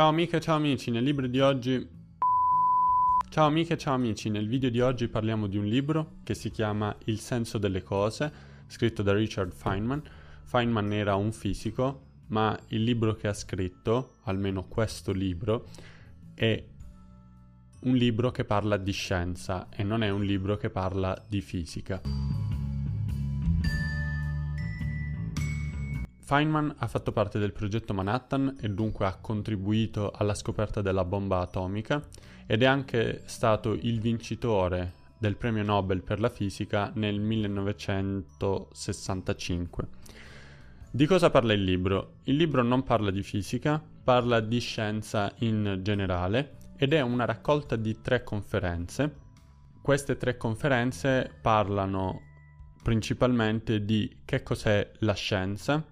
Ciao amiche ciao amici, nel libro di oggi... Ciao amiche ciao amici, nel video di oggi parliamo di un libro che si chiama Il senso delle cose, scritto da Richard Feynman. Feynman era un fisico, ma il libro che ha scritto, almeno questo libro, è un libro che parla di scienza e non è un libro che parla di fisica. Feynman ha fatto parte del progetto Manhattan e dunque ha contribuito alla scoperta della bomba atomica ed è anche stato il vincitore del premio Nobel per la fisica nel 1965. Di cosa parla il libro? Il libro non parla di fisica, parla di scienza in generale ed è una raccolta di tre conferenze. Queste tre conferenze parlano principalmente di che cos'è la scienza,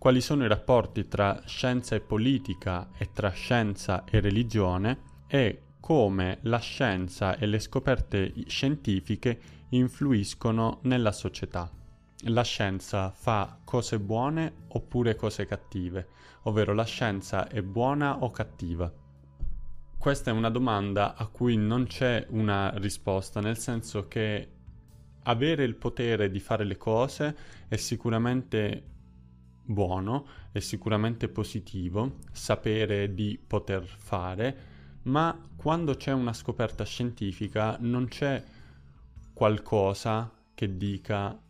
quali sono i rapporti tra scienza e politica e tra scienza e religione e come la scienza e le scoperte scientifiche influiscono nella società. La scienza fa cose buone oppure cose cattive, ovvero la scienza è buona o cattiva. Questa è una domanda a cui non c'è una risposta, nel senso che avere il potere di fare le cose è sicuramente buono, è sicuramente positivo sapere di poter fare, ma quando c'è una scoperta scientifica non c'è qualcosa che dica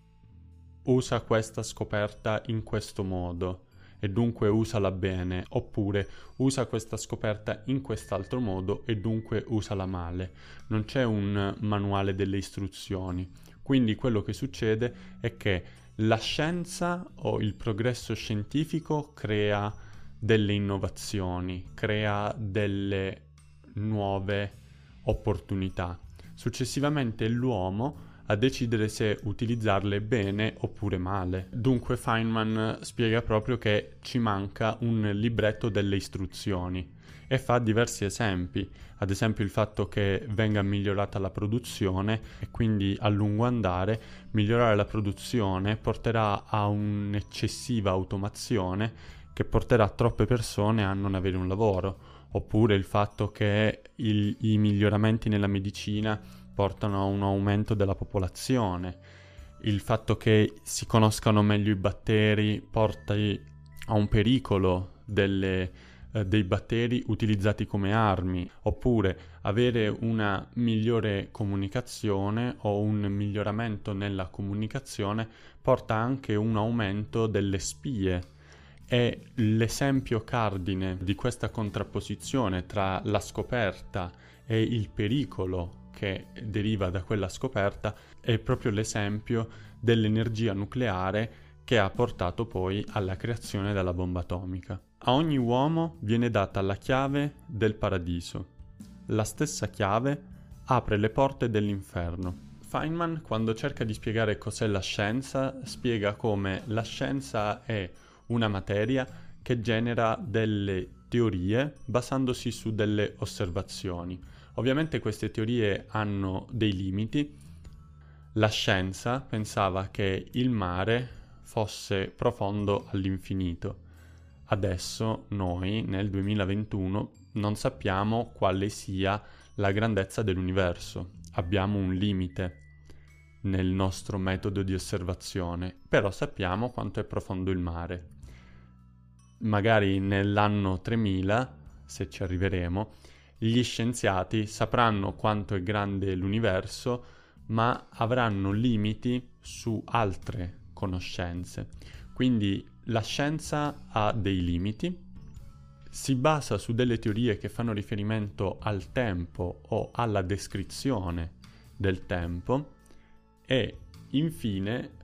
usa questa scoperta in questo modo e dunque usala bene, oppure usa questa scoperta in quest'altro modo e dunque usala male. Non c'è un manuale delle istruzioni. Quindi quello che succede è che la scienza o il progresso scientifico crea delle innovazioni, crea delle nuove opportunità. Successivamente l'uomo a decidere se utilizzarle bene oppure male. Dunque Feynman spiega proprio che ci manca un libretto delle istruzioni e fa diversi esempi, ad esempio il fatto che venga migliorata la produzione e quindi a lungo andare migliorare la produzione porterà a un'eccessiva automazione che porterà troppe persone a non avere un lavoro, oppure il fatto che il, i miglioramenti nella medicina portano a un aumento della popolazione, il fatto che si conoscano meglio i batteri porta a un pericolo delle eh, dei batteri utilizzati come armi, oppure avere una migliore comunicazione o un miglioramento nella comunicazione porta anche un aumento delle spie. E l'esempio cardine di questa contrapposizione tra la scoperta e il pericolo che deriva da quella scoperta è proprio l'esempio dell'energia nucleare che ha portato poi alla creazione della bomba atomica. A ogni uomo viene data la chiave del paradiso. La stessa chiave apre le porte dell'inferno. Feynman, quando cerca di spiegare cos'è la scienza, spiega come la scienza è una materia che genera delle teorie basandosi su delle osservazioni. Ovviamente queste teorie hanno dei limiti. La scienza pensava che il mare fosse profondo all'infinito Adesso noi nel 2021 non sappiamo quale sia la grandezza dell'universo, abbiamo un limite nel nostro metodo di osservazione, però sappiamo quanto è profondo il mare. Magari nell'anno 3000, se ci arriveremo, gli scienziati sapranno quanto è grande l'universo, ma avranno limiti su altre conoscenze. Quindi la scienza ha dei limiti, si basa su delle teorie che fanno riferimento al tempo o alla descrizione del tempo e infine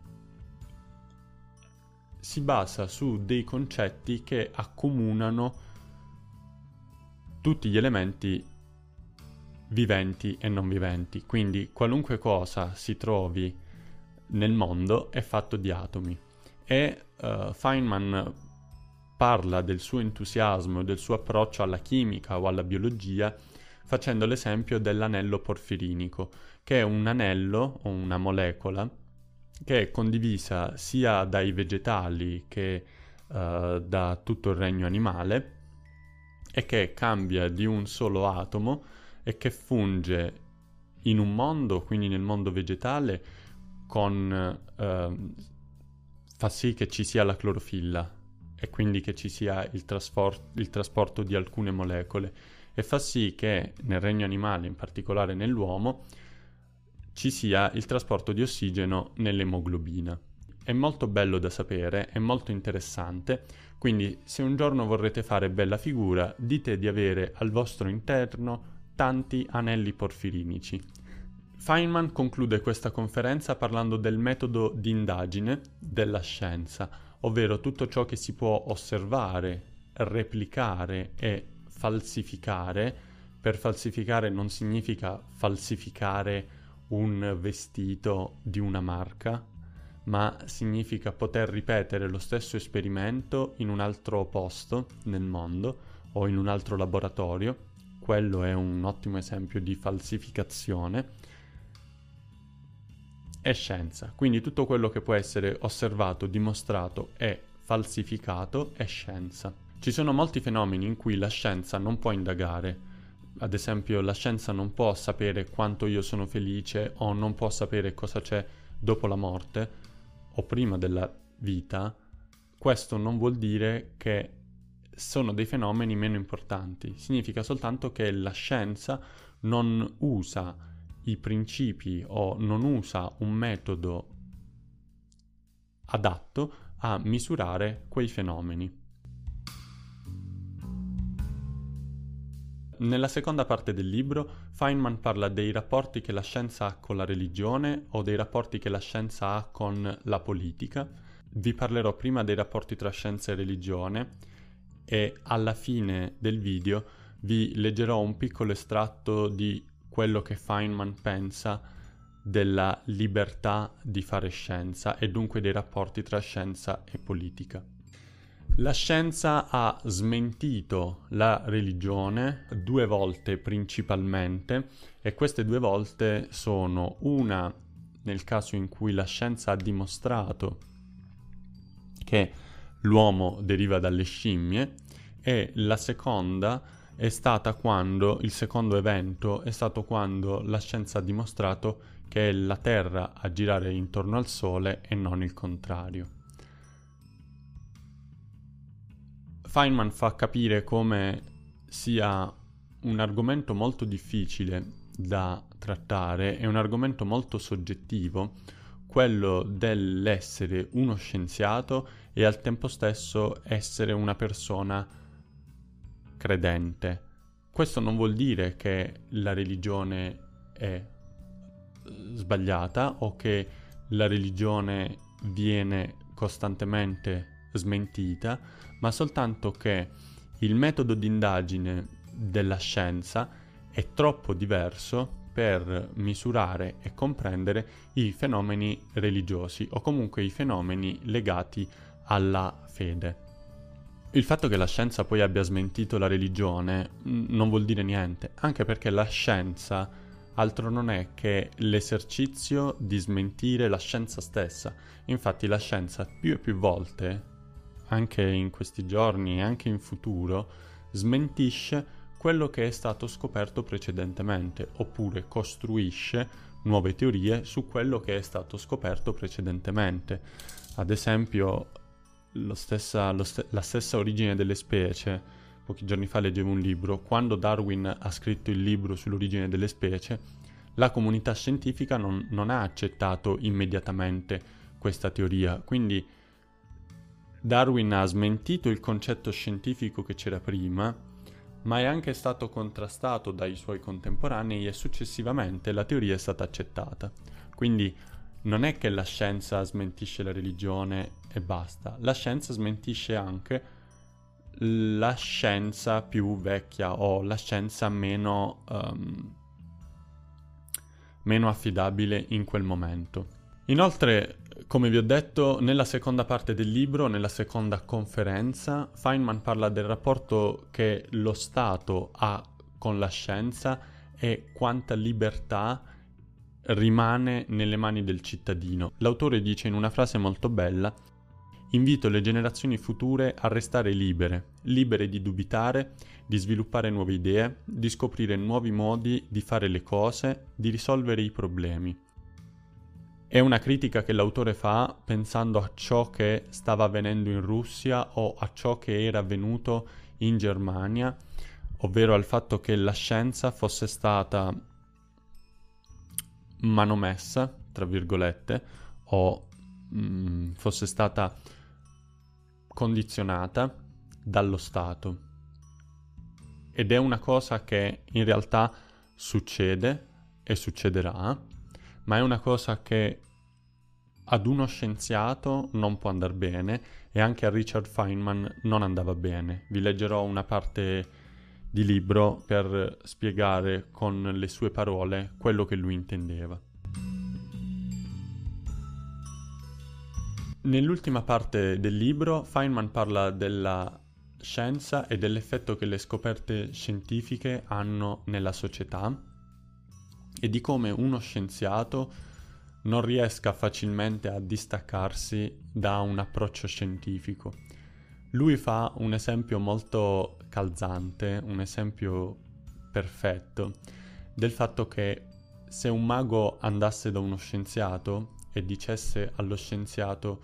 si basa su dei concetti che accomunano tutti gli elementi viventi e non viventi. Quindi qualunque cosa si trovi nel mondo è fatto di atomi e uh, Feynman parla del suo entusiasmo e del suo approccio alla chimica o alla biologia facendo l'esempio dell'anello porfirinico, che è un anello o una molecola che è condivisa sia dai vegetali che uh, da tutto il regno animale e che cambia di un solo atomo e che funge in un mondo, quindi nel mondo vegetale, con, eh, fa sì che ci sia la clorofilla e quindi che ci sia il, traspor- il trasporto di alcune molecole e fa sì che nel regno animale, in particolare nell'uomo, ci sia il trasporto di ossigeno nell'emoglobina. È molto bello da sapere, è molto interessante, quindi se un giorno vorrete fare bella figura, dite di avere al vostro interno tanti anelli porfirinici. Feynman conclude questa conferenza parlando del metodo di indagine della scienza, ovvero tutto ciò che si può osservare, replicare e falsificare. Per falsificare non significa falsificare un vestito di una marca, ma significa poter ripetere lo stesso esperimento in un altro posto nel mondo o in un altro laboratorio. Quello è un ottimo esempio di falsificazione. È scienza, quindi tutto quello che può essere osservato, dimostrato e falsificato è scienza. Ci sono molti fenomeni in cui la scienza non può indagare, ad esempio la scienza non può sapere quanto io sono felice o non può sapere cosa c'è dopo la morte o prima della vita, questo non vuol dire che sono dei fenomeni meno importanti, significa soltanto che la scienza non usa i principi o non usa un metodo adatto a misurare quei fenomeni. Nella seconda parte del libro, Feynman parla dei rapporti che la scienza ha con la religione o dei rapporti che la scienza ha con la politica. Vi parlerò prima dei rapporti tra scienza e religione e alla fine del video vi leggerò un piccolo estratto di quello che Feynman pensa della libertà di fare scienza e dunque dei rapporti tra scienza e politica. La scienza ha smentito la religione due volte principalmente e queste due volte sono una nel caso in cui la scienza ha dimostrato che l'uomo deriva dalle scimmie e la seconda è stata quando, il secondo evento è stato quando la scienza ha dimostrato che è la Terra a girare intorno al Sole e non il contrario. Feynman fa capire come sia un argomento molto difficile da trattare, è un argomento molto soggettivo, quello dell'essere uno scienziato e al tempo stesso essere una persona credente. Questo non vuol dire che la religione è sbagliata o che la religione viene costantemente smentita, ma soltanto che il metodo di indagine della scienza è troppo diverso per misurare e comprendere i fenomeni religiosi o comunque i fenomeni legati alla fede. Il fatto che la scienza poi abbia smentito la religione non vuol dire niente, anche perché la scienza altro non è che l'esercizio di smentire la scienza stessa. Infatti la scienza più e più volte anche in questi giorni e anche in futuro, smentisce quello che è stato scoperto precedentemente, oppure costruisce nuove teorie su quello che è stato scoperto precedentemente. Ad esempio, stessa, st- la stessa origine delle specie, pochi giorni fa leggevo un libro, quando Darwin ha scritto il libro sull'origine delle specie, la comunità scientifica non, non ha accettato immediatamente questa teoria, quindi Darwin ha smentito il concetto scientifico che c'era prima, ma è anche stato contrastato dai suoi contemporanei e successivamente la teoria è stata accettata. Quindi non è che la scienza smentisce la religione e basta, la scienza smentisce anche la scienza più vecchia o la scienza meno, um, meno affidabile in quel momento. Inoltre, come vi ho detto, nella seconda parte del libro, nella seconda conferenza, Feynman parla del rapporto che lo Stato ha con la scienza e quanta libertà rimane nelle mani del cittadino. L'autore dice in una frase molto bella, Invito le generazioni future a restare libere, libere di dubitare, di sviluppare nuove idee, di scoprire nuovi modi di fare le cose, di risolvere i problemi. È una critica che l'autore fa pensando a ciò che stava avvenendo in Russia o a ciò che era avvenuto in Germania, ovvero al fatto che la scienza fosse stata manomessa, tra virgolette, o mh, mm, fosse stata condizionata dallo Stato. Ed è una cosa che in realtà succede e succederà, ma è una cosa che ad uno scienziato non può andare bene e anche a Richard Feynman non andava bene. Vi leggerò una parte di libro per spiegare con le sue parole quello che lui intendeva. Nell'ultima parte del libro Feynman parla della scienza e dell'effetto che le scoperte scientifiche hanno nella società e di come uno scienziato non riesca facilmente a distaccarsi da un approccio scientifico. Lui fa un esempio molto calzante, un esempio perfetto del fatto che se un mago andasse da uno scienziato e dicesse allo scienziato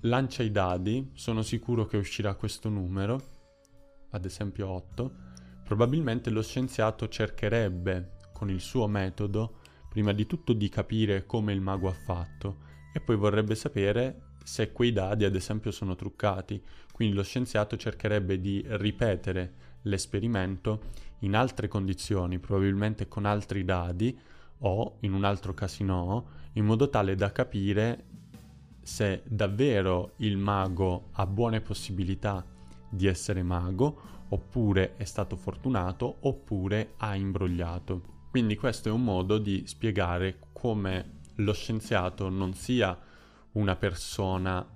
lancia i dadi, sono sicuro che uscirà questo numero, ad esempio 8, probabilmente lo scienziato cercherebbe con il suo metodo prima di tutto di capire come il mago ha fatto e poi vorrebbe sapere se quei dadi ad esempio sono truccati, quindi lo scienziato cercherebbe di ripetere l'esperimento in altre condizioni, probabilmente con altri dadi o in un altro casino, in modo tale da capire se davvero il mago ha buone possibilità di essere mago oppure è stato fortunato oppure ha imbrogliato. Quindi questo è un modo di spiegare come lo scienziato non sia una persona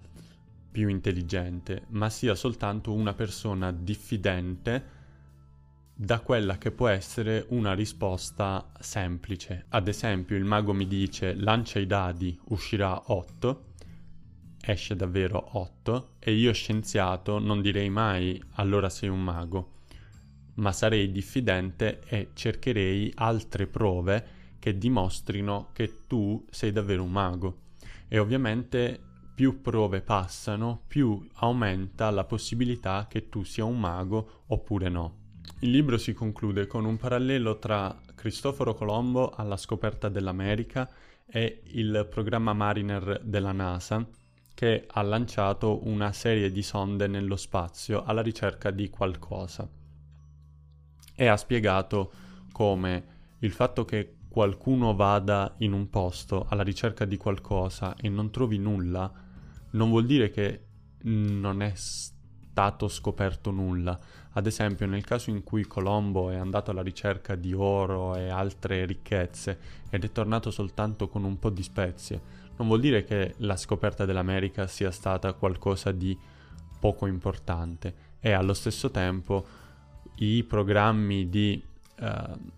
più intelligente, ma sia soltanto una persona diffidente da quella che può essere una risposta semplice. Ad esempio, il mago mi dice lancia i dadi, uscirà 8, esce davvero 8 e io scienziato non direi mai allora sei un mago, ma sarei diffidente e cercherei altre prove che dimostrino che tu sei davvero un mago. E ovviamente più prove passano, più aumenta la possibilità che tu sia un mago oppure no. Il libro si conclude con un parallelo tra Cristoforo Colombo alla scoperta dell'America e il programma Mariner della NASA che ha lanciato una serie di sonde nello spazio alla ricerca di qualcosa. E ha spiegato come il fatto che qualcuno vada in un posto alla ricerca di qualcosa e non trovi nulla, non vuol dire che non è stato scoperto nulla. Ad esempio, nel caso in cui Colombo è andato alla ricerca di oro e altre ricchezze ed è tornato soltanto con un po' di spezie, non vuol dire che la scoperta dell'America sia stata qualcosa di poco importante e allo stesso tempo i programmi di uh,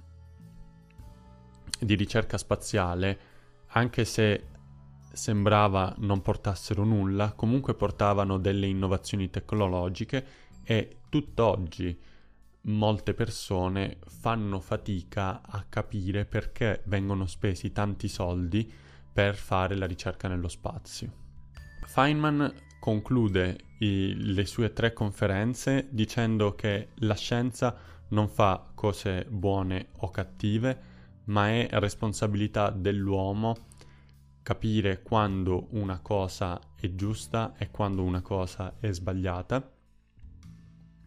di ricerca spaziale, anche se sembrava non portassero nulla, comunque portavano delle innovazioni tecnologiche e tutt'oggi molte persone fanno fatica a capire perché vengono spesi tanti soldi per fare la ricerca nello spazio. Feynman conclude i, le sue tre conferenze dicendo che la scienza non fa cose buone o cattive, ma è responsabilità dell'uomo capire quando una cosa è giusta e quando una cosa è sbagliata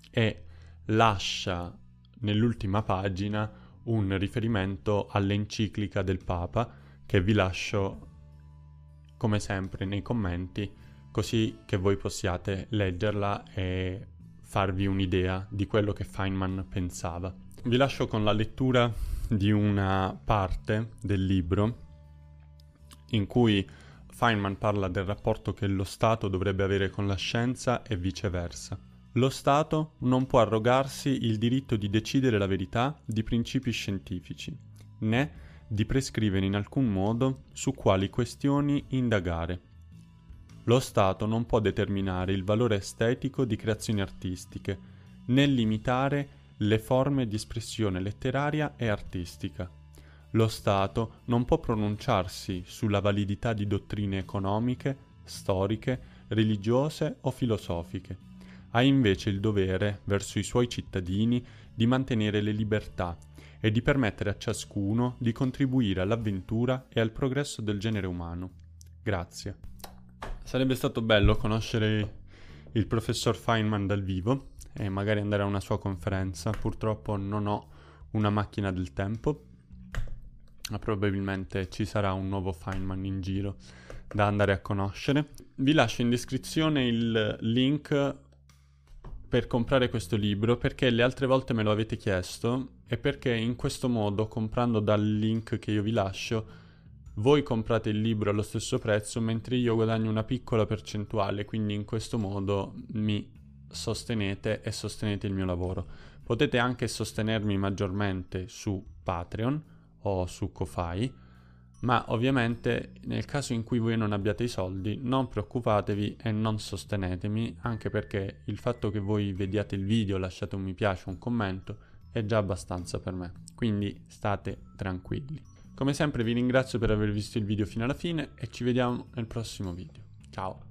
e lascia nell'ultima pagina un riferimento all'enciclica del Papa che vi lascio come sempre nei commenti così che voi possiate leggerla e farvi un'idea di quello che Feynman pensava. Vi lascio con la lettura di una parte del libro in cui Feynman parla del rapporto che lo Stato dovrebbe avere con la scienza e viceversa. Lo Stato non può arrogarsi il diritto di decidere la verità di principi scientifici, né di prescrivere in alcun modo su quali questioni indagare. Lo Stato non può determinare il valore estetico di creazioni artistiche, né limitare le forme di espressione letteraria e artistica. Lo Stato non può pronunciarsi sulla validità di dottrine economiche, storiche, religiose o filosofiche. Ha invece il dovere, verso i suoi cittadini, di mantenere le libertà e di permettere a ciascuno di contribuire all'avventura e al progresso del genere umano. Grazie. Sarebbe stato bello conoscere il professor Feynman dal vivo e magari andare a una sua conferenza. Purtroppo non ho una macchina del tempo, probabilmente ci sarà un nuovo Feynman in giro da andare a conoscere. Vi lascio in descrizione il link per comprare questo libro perché le altre volte me lo avete chiesto e perché in questo modo, comprando dal link che io vi lascio, voi comprate il libro allo stesso prezzo mentre io guadagno una piccola percentuale, quindi in questo modo mi sostenete e sostenete il mio lavoro. Potete anche sostenermi maggiormente su Patreon o su Ko-Fi, ma ovviamente nel caso in cui voi non abbiate i soldi non preoccupatevi e non sostenetemi, anche perché il fatto che voi vediate il video, lasciate un mi piace, un commento, è già abbastanza per me, quindi state tranquilli. Come sempre vi ringrazio per aver visto il video fino alla fine e ci vediamo nel prossimo video. Ciao!